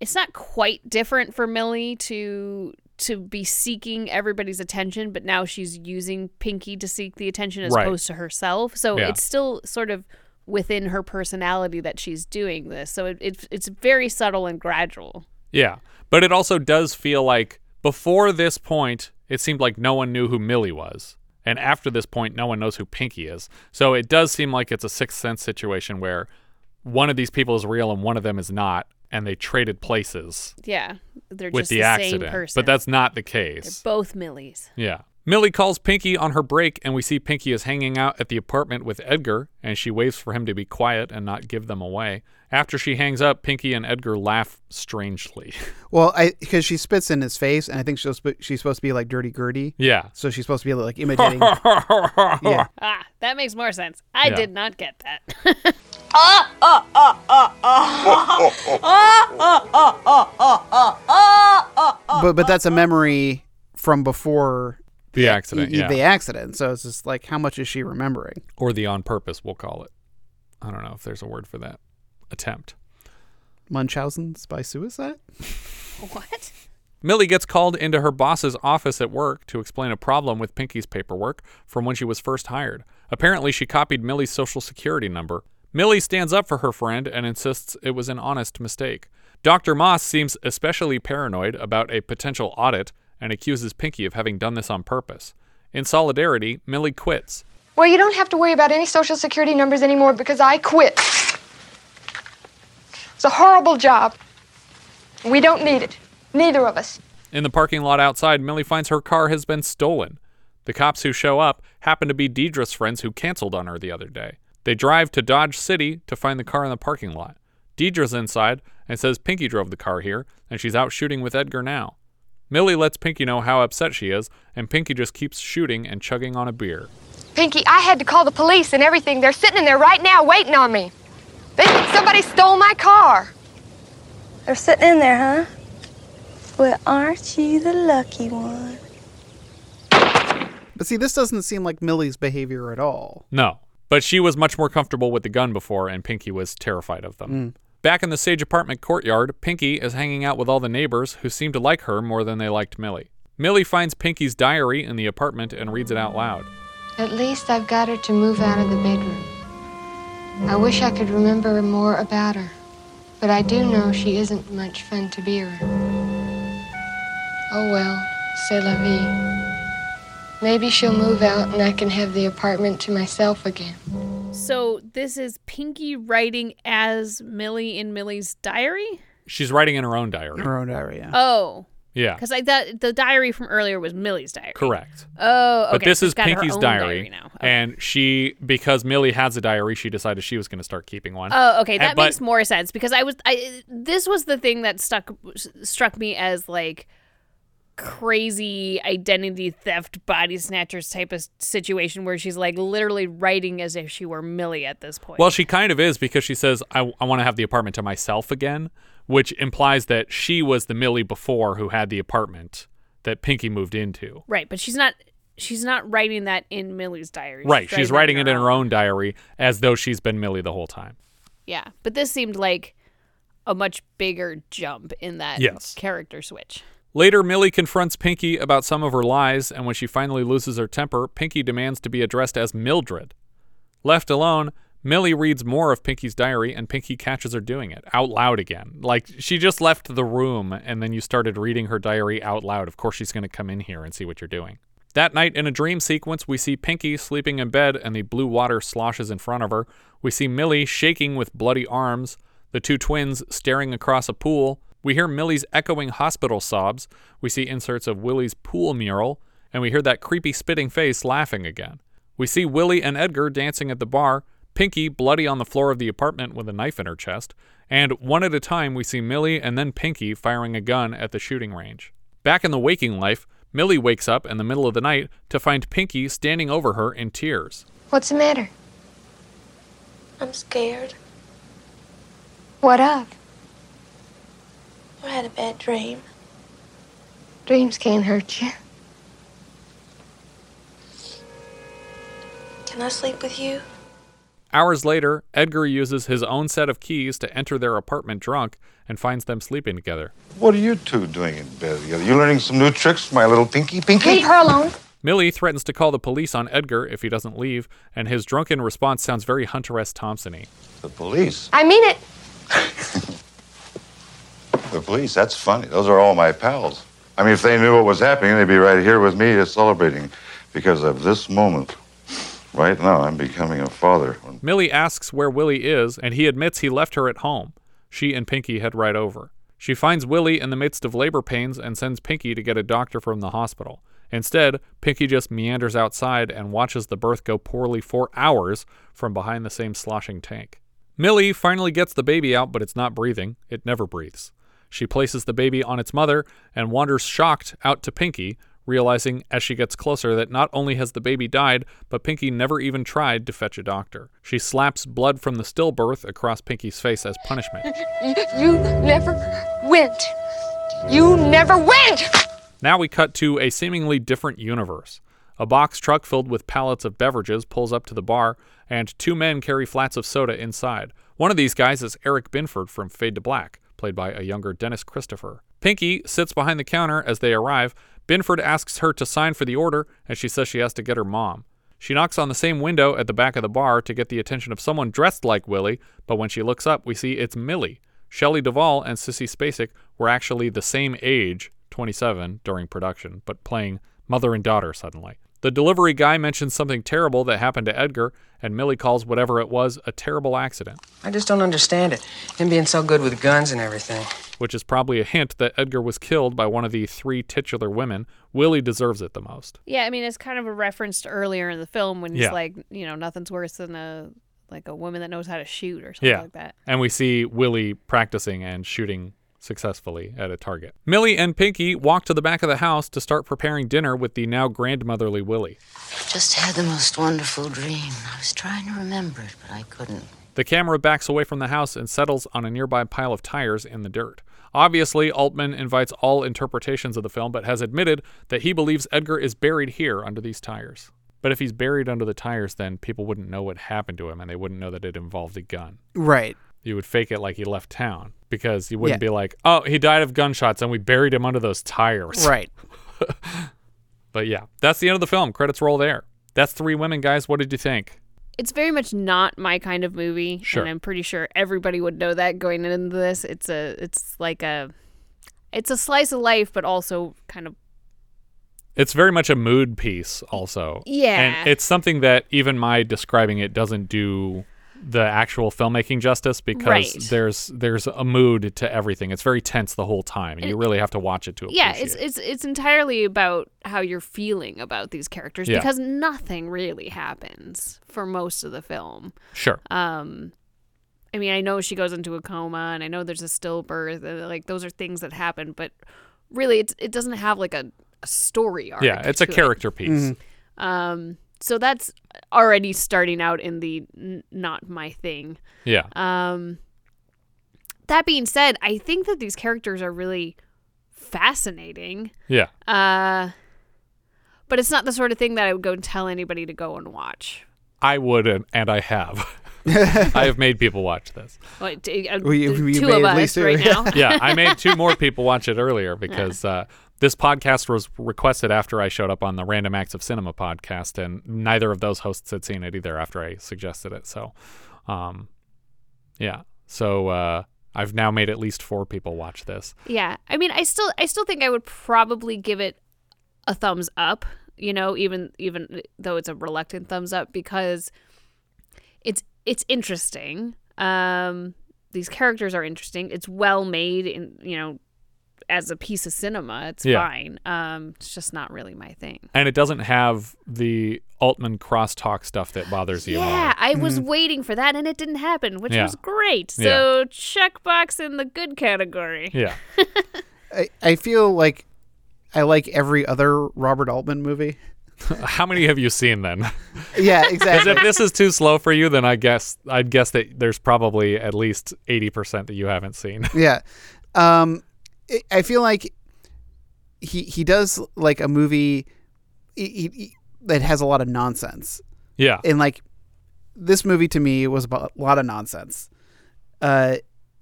it's not quite different for Millie to to be seeking everybody's attention, but now she's using Pinky to seek the attention as Right. opposed to herself. So Yeah. it's still sort of within her personality that she's doing this. So it, it it's very subtle and gradual. Yeah, but it also does feel like before this point, it seemed like no one knew who Millie was. And after this point, no one knows who Pinky is. So it does seem like it's a sixth sense situation where one of these people is real and one of them is not, and they traded places Yeah, they're with just the, the, accident. same person. But that's not the case. they're both Millies. Yeah. Millie calls Pinky on her break, and we see Pinky is hanging out at the apartment with Edgar, and she waves for him to be quiet and not give them away. After she hangs up, Pinky and Edgar laugh strangely. Well, I because she spits in his face, and I think she's she's supposed to be like dirty Gertie. Yeah. So she's supposed to be like imitating. yeah. Ah, that makes more sense. I Yeah. did not get that. But but that's a memory from before The accident, y- y- yeah. The accident. So it's just like, how much is she remembering? or the on purpose, we'll call it. I don't know if there's a word for that. Attempt. Munchausen's by suicide. what? Millie gets called into her boss's office at work to explain a problem with Pinky's paperwork from when she was first hired. Apparently, she copied Millie's social security number. Millie stands up for her friend and insists it was an honest mistake. Dr. Moss seems especially paranoid about a potential audit and accuses Pinky of having done this on purpose. In solidarity, Millie quits. Well, you don't have to worry about any social security numbers anymore because I quit. It's a horrible job. We don't need it. Neither of us. In the parking lot outside, Millie finds her car has been stolen. The cops who show up happen to be Deidre's friends who canceled on her the other day. They drive to Dodge City to find the car in the parking lot. Deidre's inside and says Pinky drove the car here, and she's out shooting with Edgar now. Millie lets Pinky know how upset she is, and Pinky just keeps shooting and chugging on a beer. Pinky, I had to call the police and everything. They're sitting in there right now waiting on me. They think somebody stole my car. They're sitting in there, huh? Well, aren't you the lucky one? But see, this doesn't seem like Millie's behavior at all. No, but she was much more comfortable with the gun before, and Pinky was terrified of them. Mm. Back in the Sage apartment courtyard, Pinky is hanging out with all the neighbors who seem to like her more than they liked Millie. Millie finds Pinky's diary in the apartment and reads it out loud. At least I've got her to move out of the bedroom. I wish I could remember more about her, but I do know she isn't much fun to be around. Oh well, c'est la vie. Maybe she'll move out and I can have the apartment to myself again. So this is Pinky writing as Millie in Millie's diary? She's writing in her own diary. Her own diary, yeah. Oh. Yeah. Because I thought the diary from earlier was Millie's diary. Correct. Oh, okay. But this so is she's got her Pinky's own diary, now. and she because Millie has a diary, she decided she was going to start keeping one. Oh, okay, And- that but- makes more sense because I was I this was the thing that stuck struck me as like crazy identity theft body snatchers type of situation where she's like literally writing as if she were Millie at this point. Well, she kind of is because she says, I, I want to have the apartment to myself again, which implies that she was the Millie before who had the apartment that Pinky moved into. right, but she's not she's not writing that in Millie's diary. right. She's writing it in her own diary as though she's been Millie the whole time. Yeah, but this seemed like a much bigger jump in that Yes. character switch. Later, Millie confronts Pinky about some of her lies, and when she finally loses her temper, Pinky demands to be addressed as Mildred. Left alone, Millie reads more of Pinky's diary, and Pinky catches her doing it out loud again. Like she just left the room, and then you started reading her diary out loud. Of course, she's going to come in here and see what you're doing. That night, in a dream sequence, we see Pinky sleeping in bed, and the blue water sloshes in front of her. We see Millie shaking with bloody arms, the two twins staring across a pool. We hear Millie's echoing hospital sobs. We see inserts of Willie's pool mural, and we hear that creepy spitting face laughing again. We see Willie and Edgar dancing at the bar, Pinky bloody on the floor of the apartment with a knife in her chest, and one at a time we see Millie and then Pinky firing a gun at the shooting range. Back in the waking life, Millie wakes up in the middle of the night to find Pinky standing over her in tears. What's the matter? I'm scared. What of? I had a bad dream. Dreams can't hurt you. Can I sleep with you? Hours later, Edgar uses his own set of keys to enter their apartment drunk and finds them sleeping together. What are you two doing in bed together? You learning some new tricks, my little pinky pinky? Leave her alone. Millie threatens to call the police on Edgar if he doesn't leave, and his drunken response sounds very Hunter S. Thompson-y. The police? I mean it. The police? That's funny. Those are all my pals. I mean, if they knew what was happening, they'd be right here with me celebrating because of this moment. Right now, I'm becoming a father. Millie asks where Willie is, and he admits he left her at home. She and Pinky head right over. She finds Willie in the midst of labor pains and sends Pinky to get a doctor from the hospital. Instead, Pinky just meanders outside and watches the birth go poorly for hours from behind the same sloshing tank. Millie finally gets the baby out, but it's not breathing. It never breathes. She places the baby on its mother and wanders shocked out to Pinky, realizing as she gets closer that not only has the baby died, but Pinky never even tried to fetch a doctor. She slaps blood from the stillbirth across Pinky's face as punishment. You never went. You never went. Now we cut to a seemingly different universe. A box truck filled with pallets of beverages pulls up to the bar, and two men carry flats of soda inside. One of these guys is Eric Binford from Fade to Black, played by a younger Dennis Christopher. Pinky sits behind the counter as they arrive. Binford asks her to sign for the order, and she says she has to get her mom. She knocks on the same window at the back of the bar to get the attention of someone dressed like Willie, but when she looks up, we see it's Millie. Shelley Duvall and Sissy Spacek were actually the same age, 27, during production, but playing mother and daughter suddenly. The delivery guy mentions something terrible that happened to Edgar, and Millie calls whatever it was a terrible accident, I just don't understand it. Him being so good with guns and everything. which is probably a hint that Edgar was killed by one of the three titular women. Willie deserves it the most. Yeah, I mean it's kind of a reference to earlier in the film when he's Yeah. like, you know, nothing's worse than a like a woman that knows how to shoot or something Yeah. like that. And we see Willie practicing and shooting successfully at a target. Millie and Pinky walk to the back of the house to start preparing dinner with the now grandmotherly Willie. Just had the most wonderful dream. I was trying to remember it, but I couldn't. The camera backs away from the house and settles on a nearby pile of tires in the dirt. Obviously, Altman invites all interpretations of the film, but has admitted that he believes Edgar is buried here under these tires. But if he's buried under the tires, then people wouldn't know what happened to him and they wouldn't know that it involved a gun. Right. You would fake it like he left town because you wouldn't Yeah. be like, oh, he died of gunshots and we buried him under those tires. Right. But yeah, that's the end of the film. Credits roll there. That's three women, guys. What did you think? It's very much not my kind of movie, Sure. and I'm pretty sure everybody would know that going into this. It's a, it's like a, it's a slice of life, but also kind of It's very much a mood piece, also. Yeah. And it's something that even my describing it doesn't do the actual filmmaking justice because Right. there's there's a mood to everything. It's very tense the whole time, and you really have to watch it to appreciate. yeah, it's it's it's entirely about how you're feeling about these characters Yeah. because nothing really happens for most of the film. Sure. Um, I mean, I know she goes into a coma, and I know there's a stillbirth, and like those are things that happen, but really, it's it doesn't have like a, a story arc. yeah, it's a to it. character piece. Um, so that's already starting out in the n- not my thing. Yeah. Um, that being said, I think that these characters are really fascinating. Yeah. Uh, but it's not the sort of thing that I would go and tell anybody to go and watch. I would, and, and I have. I have made people watch this. Like, t- uh, Well, you- th- you two made of us least two. right now. yeah, I made two more people watch it earlier because uh, this podcast was requested after I showed up on the Random Acts of Cinema podcast, and neither of those hosts had seen it either after I suggested it. So, um, yeah, so uh, I've now made at least four people watch this. Yeah. I mean, I still I still think I would probably give it a thumbs up, you know, even even though it's a reluctant thumbs up because it's it's interesting. Um these characters are interesting. It's well made in, you know, as a piece of cinema. It's Yeah. fine. Um it's just not really my thing. And it doesn't have the Altman crosstalk stuff that bothers you. Yeah, I was waiting for that and it didn't happen, which Yeah. was great. Yeah. So checkbox in the good category. Yeah. I, I feel like I like every other Robert Altman movie. How many have you seen then? Yeah, Because exactly. if this is too slow for you, then I guess I'd guess that there's probably at least eighty percent that you haven't seen. yeah. Um, I- I feel like he he does like a movie he- he- that has a lot of nonsense. Yeah. And like this movie to me was about a lot of nonsense. Uh,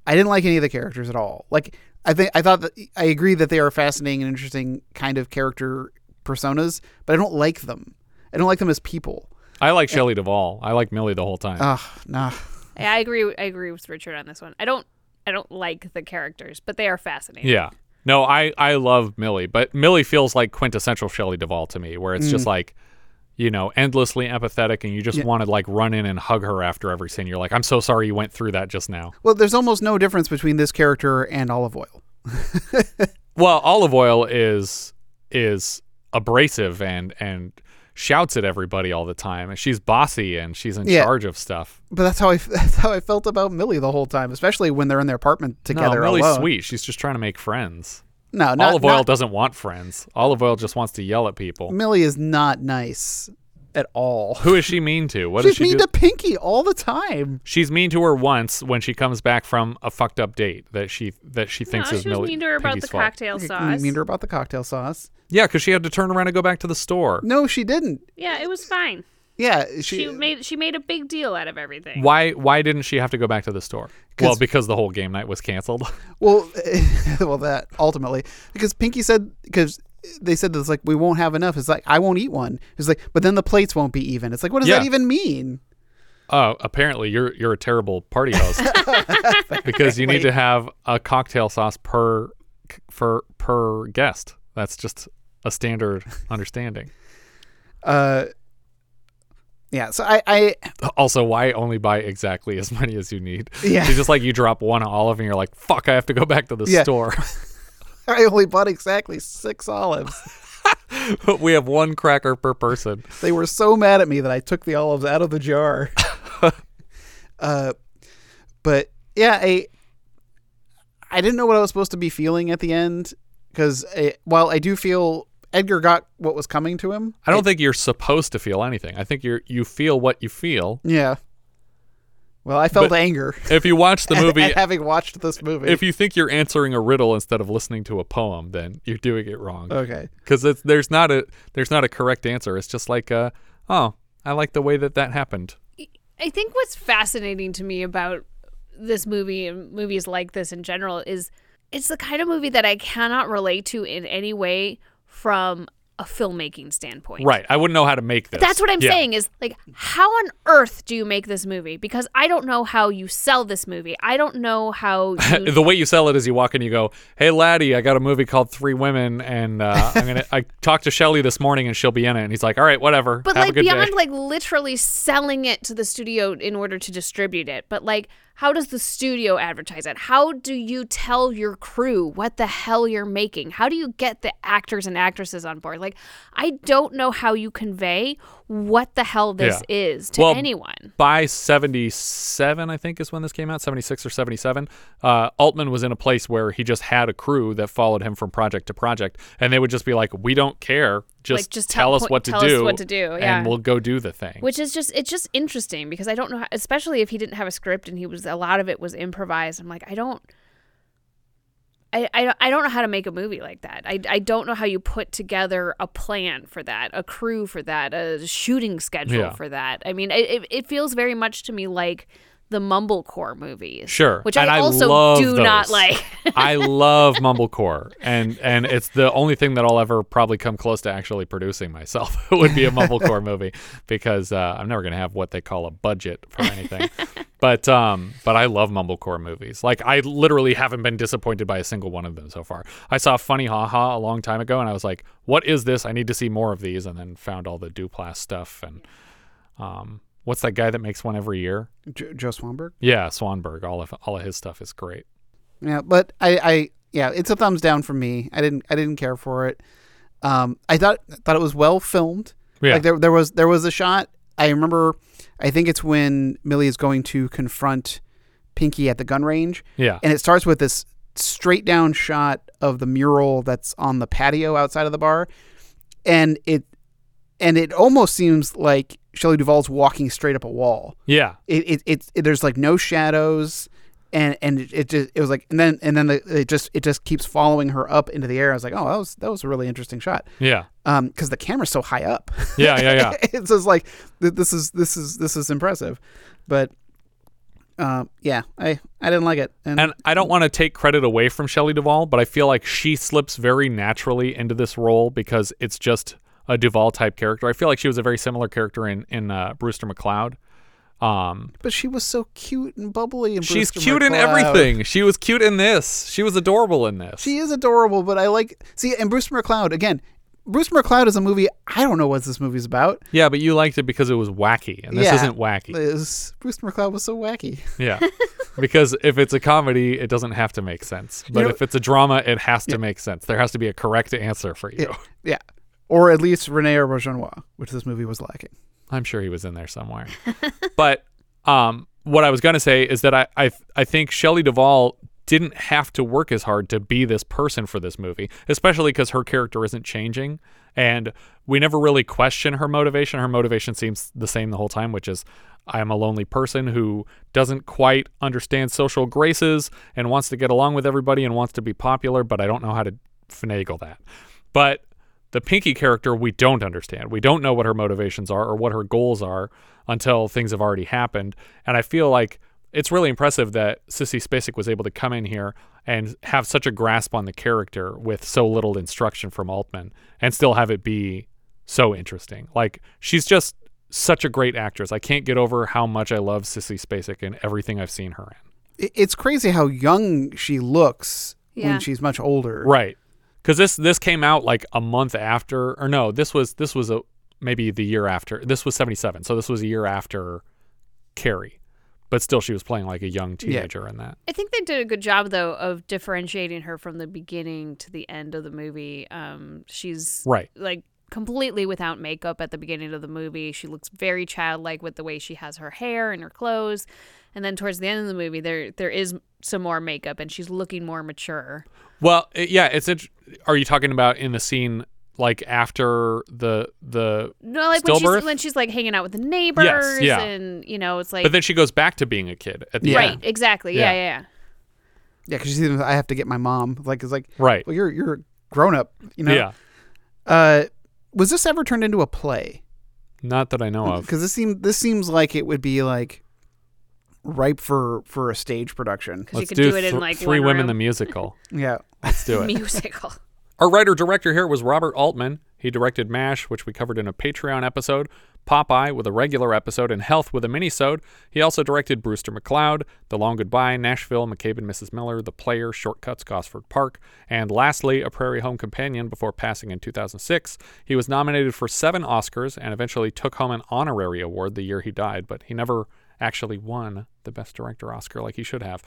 I didn't like any of the characters at all. Like I think I thought that I agree that they are fascinating and interesting kind of character personas, but I don't like them. I don't like them as people. I like Shelley Duvall. I like Millie the whole time. Ugh, nah. I agree. I agree with Richard on this one. I don't. I don't like the characters, but they are fascinating. yeah. No, I I love Millie, but Millie feels like quintessential Shelley Duvall to me, where it's just Mm. like, you know, endlessly empathetic, and you just Yeah. want to like run in and hug her after every scene. You're like, I'm so sorry you went through that just now. Well, there's almost no difference between this character and Olive Oyl. Well, Olive Oyl is is abrasive and and shouts at everybody all the time, and she's bossy and she's in Yeah. charge of stuff. But that's how I that's how I felt about Millie the whole time, especially when they're in their apartment together no, Millie's alone. sweet. She's just trying to make friends. No, not, Olive Oyl not- doesn't want friends. Olive Oyl just wants to yell at people. Millie is not nice at all. Who is she mean to? What She's does she mean do? to Pinky all the time. She's mean to her once when she comes back from a fucked up date that she that she thinks No, is she was Millie. mean to her about Pinky's the fault. cocktail You sauce. mean to her about the cocktail sauce? Yeah, because she had to turn around and go back to the store. No, she didn't. Yeah, it was fine. Yeah, She, she. made she made a big deal out of everything. Why why didn't she have to go back to the store? 'Cause- Well, because the whole game night was canceled. well, well, that ultimately because Pinky said because they said this like we won't have enough. It's like I won't eat one. It's like, but then the plates won't be even. It's like, what does that even mean? Oh, apparently you're you're a terrible party host because you need to have a cocktail sauce per for per guest. That's just a standard understanding. Uh, yeah. So I, I Also, why only buy exactly as many as you need? Yeah. It's just like you drop one olive and you're like, fuck, I have to go back to the Yeah. store. I only bought exactly six olives. but we have one cracker per person. They were so mad at me that I took the olives out of the jar. uh, but yeah, I I didn't know what I was supposed to be feeling at the end because while I do feel Edgar got what was coming to him, I don't think you're supposed to feel anything. I think you're you feel what you feel. yeah. Well, I felt But anger. If you watch the at- movie, at having watched this movie. if you think you're answering a riddle instead of listening to a poem, then you're doing it wrong. Okay. Because there's not a there's not a correct answer. It's just like, uh, oh, I like the way that that happened. I think what's fascinating to me about this movie and movies like this in general is it's the kind of movie that I cannot relate to in any way from a filmmaking standpoint. Right. I wouldn't know how to make this. That's what I'm Yeah. saying is like how on earth do you make this movie? Because I don't know how you sell this movie. I don't know how you the way you sell it is you walk in, you go, "Hey, laddie, I got a movie called Three Women, and uh, I'm gonna." I talked to Shelley this morning, and she'll be in it. And he's like, "All right, whatever. But Have like beyond day." like literally selling it to the studio in order to distribute it. But like how does the studio advertise it? How do you tell your crew what the hell you're making? How do you get the actors and actresses on board? Like I don't know how you convey what the hell this Yeah. is to Well, anyone. By 77, I think is when this came out, 76 or 77, uh, Altman was in a place where he just had a crew that followed him from project to project. And they would just be like, we don't care. Just, Like, just tell, tell- us what to tell us do. what to do, yeah. And we'll go do the thing. Which is just it's just interesting because I don't know how, especially if he didn't have a script and he was a lot of it was improvised. I'm like I don't I, I, I don't know how to make a movie like that. I, I don't know how you put together a plan for that, a crew for that, a shooting schedule Yeah. for that. I mean, it, it, it feels very much to me like the Mumblecore movies. Sure. Which and I also do not like. I love Mumblecore, and and it's the only thing that I'll ever probably come close to actually producing myself. would be a Mumblecore movie because uh, I'm never gonna have what they call a budget for anything. But um, but I love Mumblecore movies. Like I literally haven't been disappointed by a single one of them so far. I saw Funny Ha Ha a long time ago, and I was like, "What is this? I need to see more of these." And then found all the Duplass stuff and um, what's that guy that makes one every year? Jo- Joe Swanberg. Yeah, Swanberg. All of all of his stuff is great. Yeah, but I, I, yeah, it's a thumbs down from me. I didn't, I didn't care for it. Um, I thought, thought it was well filmed. Yeah. Like there, there was, there was a shot. I remember. I think it's when Millie is going to confront Pinky at the gun range. Yeah. and it starts with this straight down shot of the mural that's on the patio outside of the bar, and it, and it almost seems like Shelley Duvall's walking straight up a wall. Yeah. It it, it, it there's like no shadows and and it, it just it was like and then and then the, it just it just keeps following her up into the air. I was like, "Oh, that was that was a really interesting shot." Yeah. Um cuz the camera's so high up. Yeah, yeah, yeah. it's just like this is this is this is impressive. But um yeah, I I didn't like it. And, And I don't want to take credit away from Shelley Duvall, but I feel like she slips very naturally into this role because it's just a Duvall type character. I feel like she was a very similar character in in uh, Brewster McCloud. Um, but she was so cute and bubbly and she's cute in everything. She was cute in this. She was adorable in this. She is adorable, but I like see and Bruce McCloud again. Brewster McCloud is a movie I don't know what this movie's about. yeah, but you liked it because it was wacky, and this Yeah, isn't wacky. Is Brewster McCloud was so wacky. Yeah, because if it's a comedy, it doesn't have to make sense. But know- if it's a drama, it has to make sense. There has to be a correct answer for you. Yeah. Or at least Rene Auberjonois, which this movie was lacking. I'm sure he was in there somewhere. but um, what I was gonna say is that I I, I think Shelley Duvall didn't have to work as hard to be this person for this movie, especially because her character isn't changing, and we never really question her motivation. Her motivation seems the same the whole time, which is I am a lonely person who doesn't quite understand social graces and wants to get along with everybody and wants to be popular, but I don't know how to finagle that. But the Pinky character, we don't understand. We don't know what her motivations are or what her goals are until things have already happened. And I feel like it's really impressive that Sissy Spacek was able to come in here and have such a grasp on the character with so little instruction from Altman and still have it be so interesting. Like, she's just such a great actress. I can't get over how much I love Sissy Spacek in everything I've seen her in. It's crazy how young she looks Yeah. when she's much older. Right. Because this this came out like a month after, or no, this was this was a maybe the year after. This was seventy seven, so this was a year after Carrie, but still she was playing like a young teenager in that. I think they did a good job though of differentiating her from the beginning to the end of the movie. Um, she's Right. like completely without makeup at the beginning of the movie. She looks very childlike with the way she has her hair and her clothes. And then towards the end of the movie, there there is some more makeup, and she's looking more mature. Well, yeah, it's. int- Are you talking about in the scene like after the the No, like when stillbirth? she's when she's like hanging out with the neighbors, yeah. and you know, it's like but then she goes back to being a kid at the right, end. exactly, Yeah. yeah, yeah, yeah. Yeah, because she's I have to get my mom. Like it's like Right. Well, you're you're a grown up. You know. Yeah. Uh, was this ever turned into a play? Not that I know of. Because this seems this seems like it would be like ripe for for a stage production. Because you could do it in, like, Three one Women room. the musical. Yeah. Let's do it. Musical. Our writer director here was Robert Altman. He directed MASH, which we covered in a Patreon episode, Popeye with a regular episode, and Health with a minisode. He also directed Brewster McCloud, The Long Goodbye, Nashville, McCabe and Mrs. Miller, The Player, Shortcuts, Gosford Park, and lastly, A Prairie Home Companion before passing in 2006. He was nominated for seven Oscars and eventually took home an honorary award the year he died, but he never actually won the Best Director Oscar like he should have.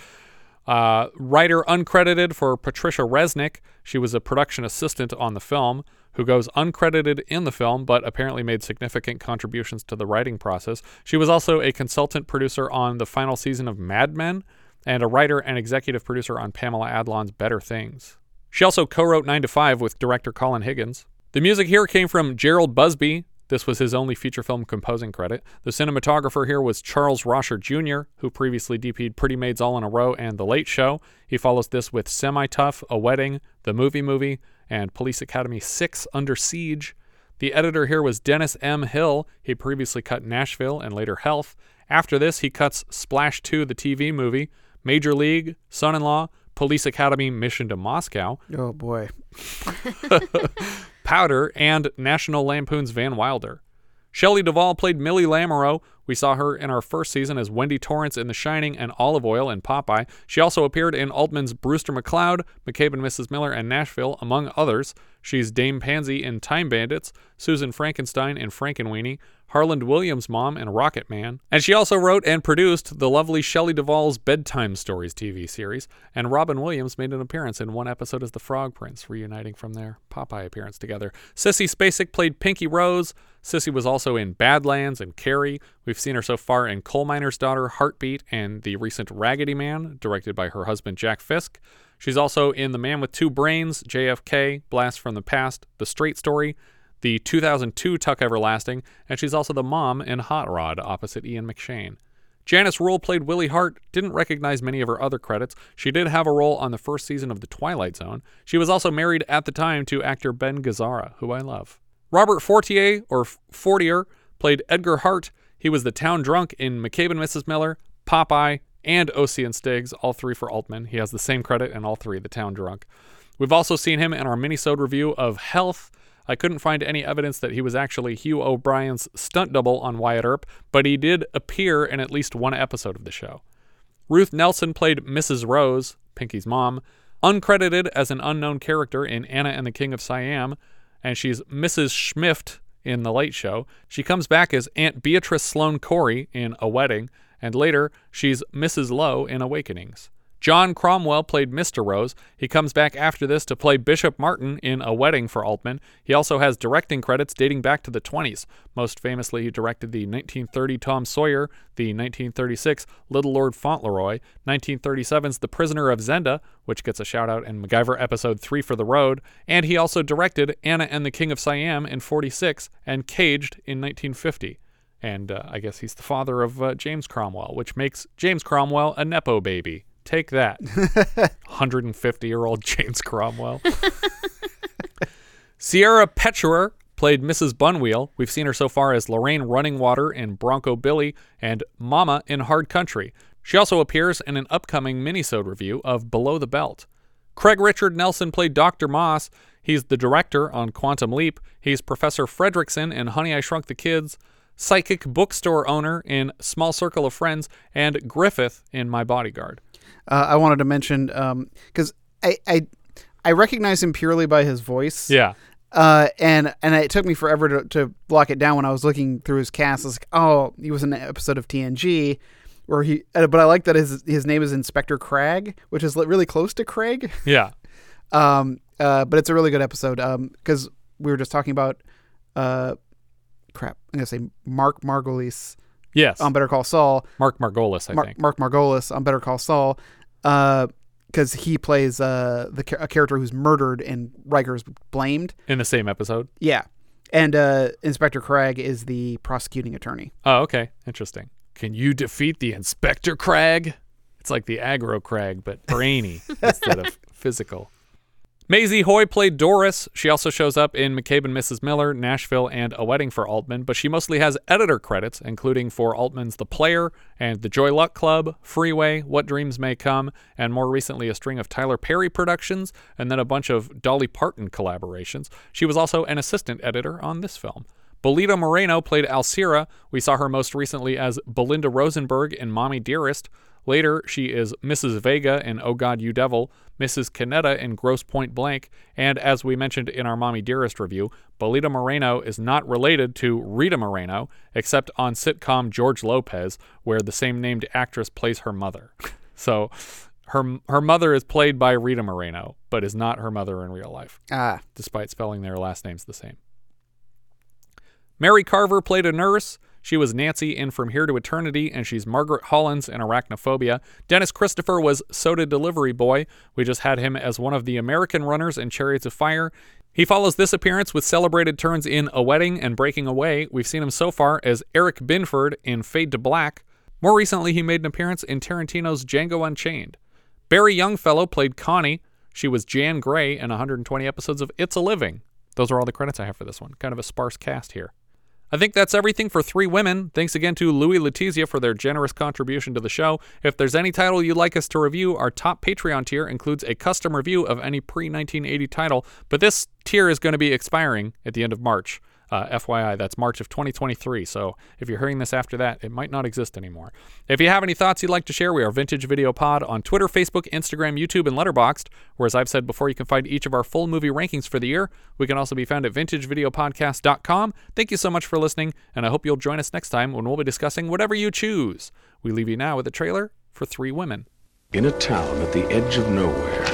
Uh, writer uncredited for Patricia Resnick. She was a production assistant on the film who goes uncredited in the film but apparently made significant contributions to the writing process. She was also a consultant producer on the final season of Mad Men and a writer and executive producer on Pamela Adlon's Better Things. She also co wrote 9 to 5 with director Colin Higgins. The music here came from Gerald Busby, this was his only feature film composing credit. The cinematographer here was Charles Rosher Jr., who previously DP'd Pretty Maids All in a Row and The Late Show. He follows this with Semi Tough, A Wedding, The Movie Movie, and Police Academy 6 Under Siege. The editor here was Dennis M. Hill. He previously cut Nashville and later Health. After this, he cuts Splash 2, the TV movie, Major League, Son in Law, Police Academy Mission to Moscow. Oh boy. Powder, and National Lampoon's Van Wilder. Shelley Duvall played Millie Lammoreaux. We saw her in our first season as Wendy Torrance in The Shining and Olive Oyl in Popeye. She also appeared in Altman's Brewster McCloud, McCabe and Mrs. Miller, and Nashville, among others. She's Dame Pansy in Time Bandits, Susan Frankenstein in Frankenweenie, Harland Williams' mom in Rocket Man. And she also wrote and produced the lovely Shelley Duvall's Bedtime Stories TV series. And Robin Williams made an appearance in one episode as the Frog Prince, reuniting from their Popeye appearance together. Sissy Spacek played Pinky Rose. Sissy was also in Badlands and Carrie. We've seen her so far in Coal Miner's Daughter, Heartbeat, and the recent Raggedy Man, directed by her husband Jack Fisk. She's also in The Man with Two Brains, JFK, Blast from the Past, The Straight Story, the 2002 Tuck Everlasting, and she's also the mom in Hot Rod opposite Ian McShane. Janice Rule played Willie Hart, didn't recognize many of her other credits. She did have a role on the first season of The Twilight Zone. She was also married at the time to actor Ben Gazzara, who I love. Robert Fortier, or Fortier, played Edgar Hart. He was the town drunk in McCabe and Mrs. Miller, Popeye, and O.C. and Stiggs, all three for Altman. He has the same credit in all three, the town drunk. We've also seen him in our minisode review of Health. I couldn't find any evidence that he was actually Hugh O'Brian's stunt double on Wyatt Earp, but he did appear in at least one episode of the show. Ruth Nelson played Mrs. Rose, Pinky's mom, uncredited as an unknown character in Anna and the King of Siam, and she's Mrs. Schmift in The Late Show. She comes back as Aunt Beatrice Sloane Corey in A Wedding, and later she's Mrs. Lowe in Awakenings. John Cromwell played Mr. Rose. He comes back after this to play Bishop Martin in A Wedding for Altman. He also has directing credits dating back to the 20s. Most famously, he directed the 1930 Tom Sawyer, the 1936 Little Lord Fauntleroy, 1937's The Prisoner of Zenda, which gets a shout out in MacGyver episode 3 for the Road, and he also directed Anna and the King of Siam in 46 and Caged in 1950 and uh, I guess he's the father of uh, James Cromwell, which makes James Cromwell a Nepo baby. Take that, 150 year old James Cromwell. Sierra Pecheur played Mrs. Bunweill. We've seen her so far as Lorraine Runningwater in Bronco Billy and Mama in Hard Country. She also appears in an upcoming minisode review of Below the Belt. Craig Richard Nelson played Dr. Moss. He's the director on Quantum Leap. He's Professor Fredrickson in Honey, I Shrunk the Kids, psychic bookstore owner in Small Circle of Friends, and Griffith in My Bodyguard. Uh, I wanted to mention because I, I I recognize him purely by his voice. Yeah. Uh, and and it took me forever to, to block it down when I was looking through his cast. I was like, oh, he was in an episode of TNG where he. Uh, but I like that his his name is Inspector Krag, which is really close to Craig. Yeah. um. Uh. But it's a really good episode. Um. Because we were just talking about. Uh. Crap. I'm gonna say Mark Margolis. Yes. On Better Call Saul. Mark Margolis, I Mar- think. Mark Margolis on Better Call Saul. Uh because he plays uh, the a character who's murdered and Riker's blamed in the same episode. Yeah, and uh, Inspector Krag is the prosecuting attorney. Oh, okay, interesting. Can you defeat the Inspector Krag? It's like the aggro Crag, but brainy instead of physical. Maisie Hoy played Doris. She also shows up in McCabe and Mrs. Miller, Nashville, and A Wedding for Altman, but she mostly has editor credits, including for Altman's The Player and The Joy Luck Club, Freeway, What Dreams May Come, and more recently a string of Tyler Perry productions, and then a bunch of Dolly Parton collaborations. She was also an assistant editor on this film. Belita Moreno played Alcira. We saw her most recently as Belinda Rosenberg in Mommy Dearest. Later, she is Mrs. Vega in Oh God, You Devil, Mrs. Canetta in Grosse Pointe Blank, and as we mentioned in our Mommy Dearest review, Belita Moreno is not related to Rita Moreno, except on sitcom George Lopez, where the same named actress plays her mother. so her her mother is played by Rita Moreno, but is not her mother in real life. Ah. Despite spelling their last names the same. Mary Carver played a nurse. She was Nancy in From Here to Eternity, and she's Margaret Hollins in Arachnophobia. Dennis Christopher was Soda Delivery Boy. We just had him as one of the American runners in Chariots of Fire. He follows this appearance with celebrated turns in A Wedding and Breaking Away. We've seen him so far as Eric Binford in Fade to Black. More recently, he made an appearance in Tarantino's Django Unchained. Barrie Youngfellow played Connie. She was Jan Gray in 120 episodes of It's a Living. Those are all the credits I have for this one. Kind of a sparse cast here. I think that's everything for Three Women. Thanks again to Louis Letizia for their generous contribution to the show. If there's any title you'd like us to review, our top Patreon tier includes a custom review of any pre 1980 title, but this tier is going to be expiring at the end of March. Uh, FYI, that's March of 2023. So if you're hearing this after that, it might not exist anymore. If you have any thoughts you'd like to share, we are Vintage Video Pod on Twitter, Facebook, Instagram, YouTube, and Letterboxd. Where, as I've said before, you can find each of our full movie rankings for the year. We can also be found at vintagevideopodcast.com. Thank you so much for listening, and I hope you'll join us next time when we'll be discussing whatever you choose. We leave you now with a trailer for Three Women. In a town at the edge of nowhere,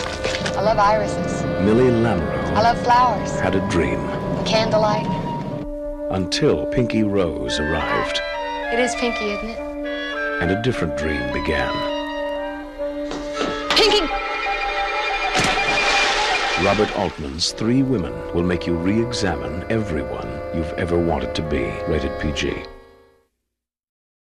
I love irises. Millie Lammoreaux I love flowers. had a dream candlelight. Until Pinky Rose arrived It is pinky, isn't it? and a different dream began. Pinky! Robert Altman's Three Women will make you re examine everyone you've ever wanted to be. Rated PG.